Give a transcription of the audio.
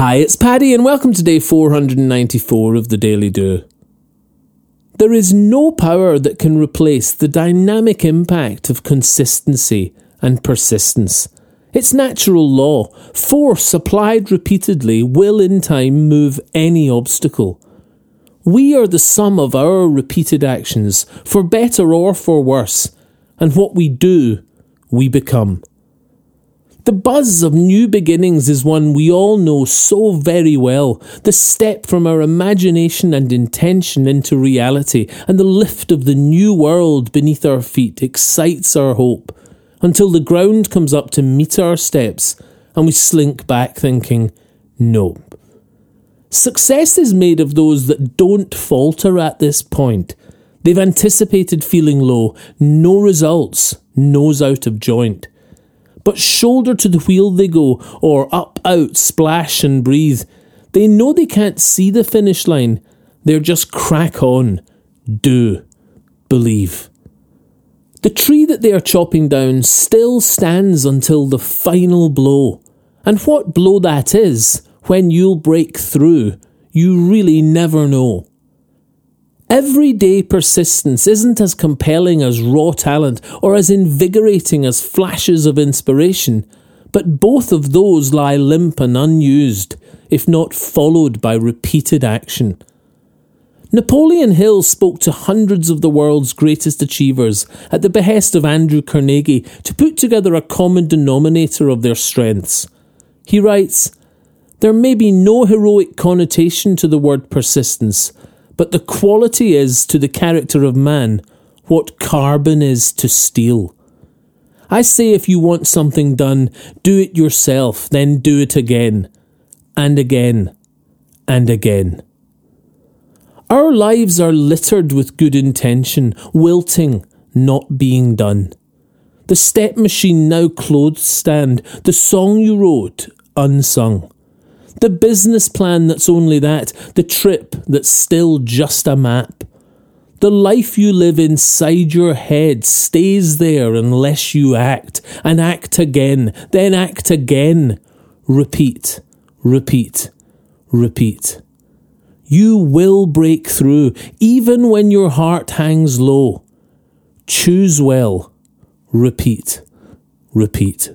Hi, it's Paddy, and welcome to day 494 of the Daily Do. There is no power that can replace the dynamic impact of consistency and persistence. It's natural law. Force applied repeatedly will in time move any obstacle. We are the sum of our repeated actions, for better or for worse, and what we do, we become. The buzz of new beginnings is one we all know so very well. The step from our imagination and intention into reality, and the lift of the new world beneath our feet excites our hope until the ground comes up to meet our steps and we slink back thinking, nope. Success is made of those that don't falter at this point. They've anticipated feeling low, no results, nose out of joint. But shoulder to the wheel they go, or up, out, splash and breathe. They know they can't see the finish line. They're just crack on. Do. Believe. The tree that they are chopping down still stands until the final blow. And what blow that is, when you'll break through, you really never know. Everyday persistence isn't as compelling as raw talent or as invigorating as flashes of inspiration, but both of those lie limp and unused, if not followed by repeated action. Napoleon Hill spoke to hundreds of the world's greatest achievers at the behest of Andrew Carnegie to put together a common denominator of their strengths. He writes, There may be no heroic connotation to the word persistence, but the quality is to the character of man what carbon is to steel. I say if you want something done, do it yourself, then do it again, and again, and again. Our lives are littered with good intention, wilting, not being done. The step machine now clothes stand, the song you wrote, unsung. The business plan that's only that, the trip that's still just a map. The life you live inside your head stays there unless you act, and act again, then act again. Repeat, repeat, repeat. You will break through, even when your heart hangs low. Choose well. Repeat, repeat.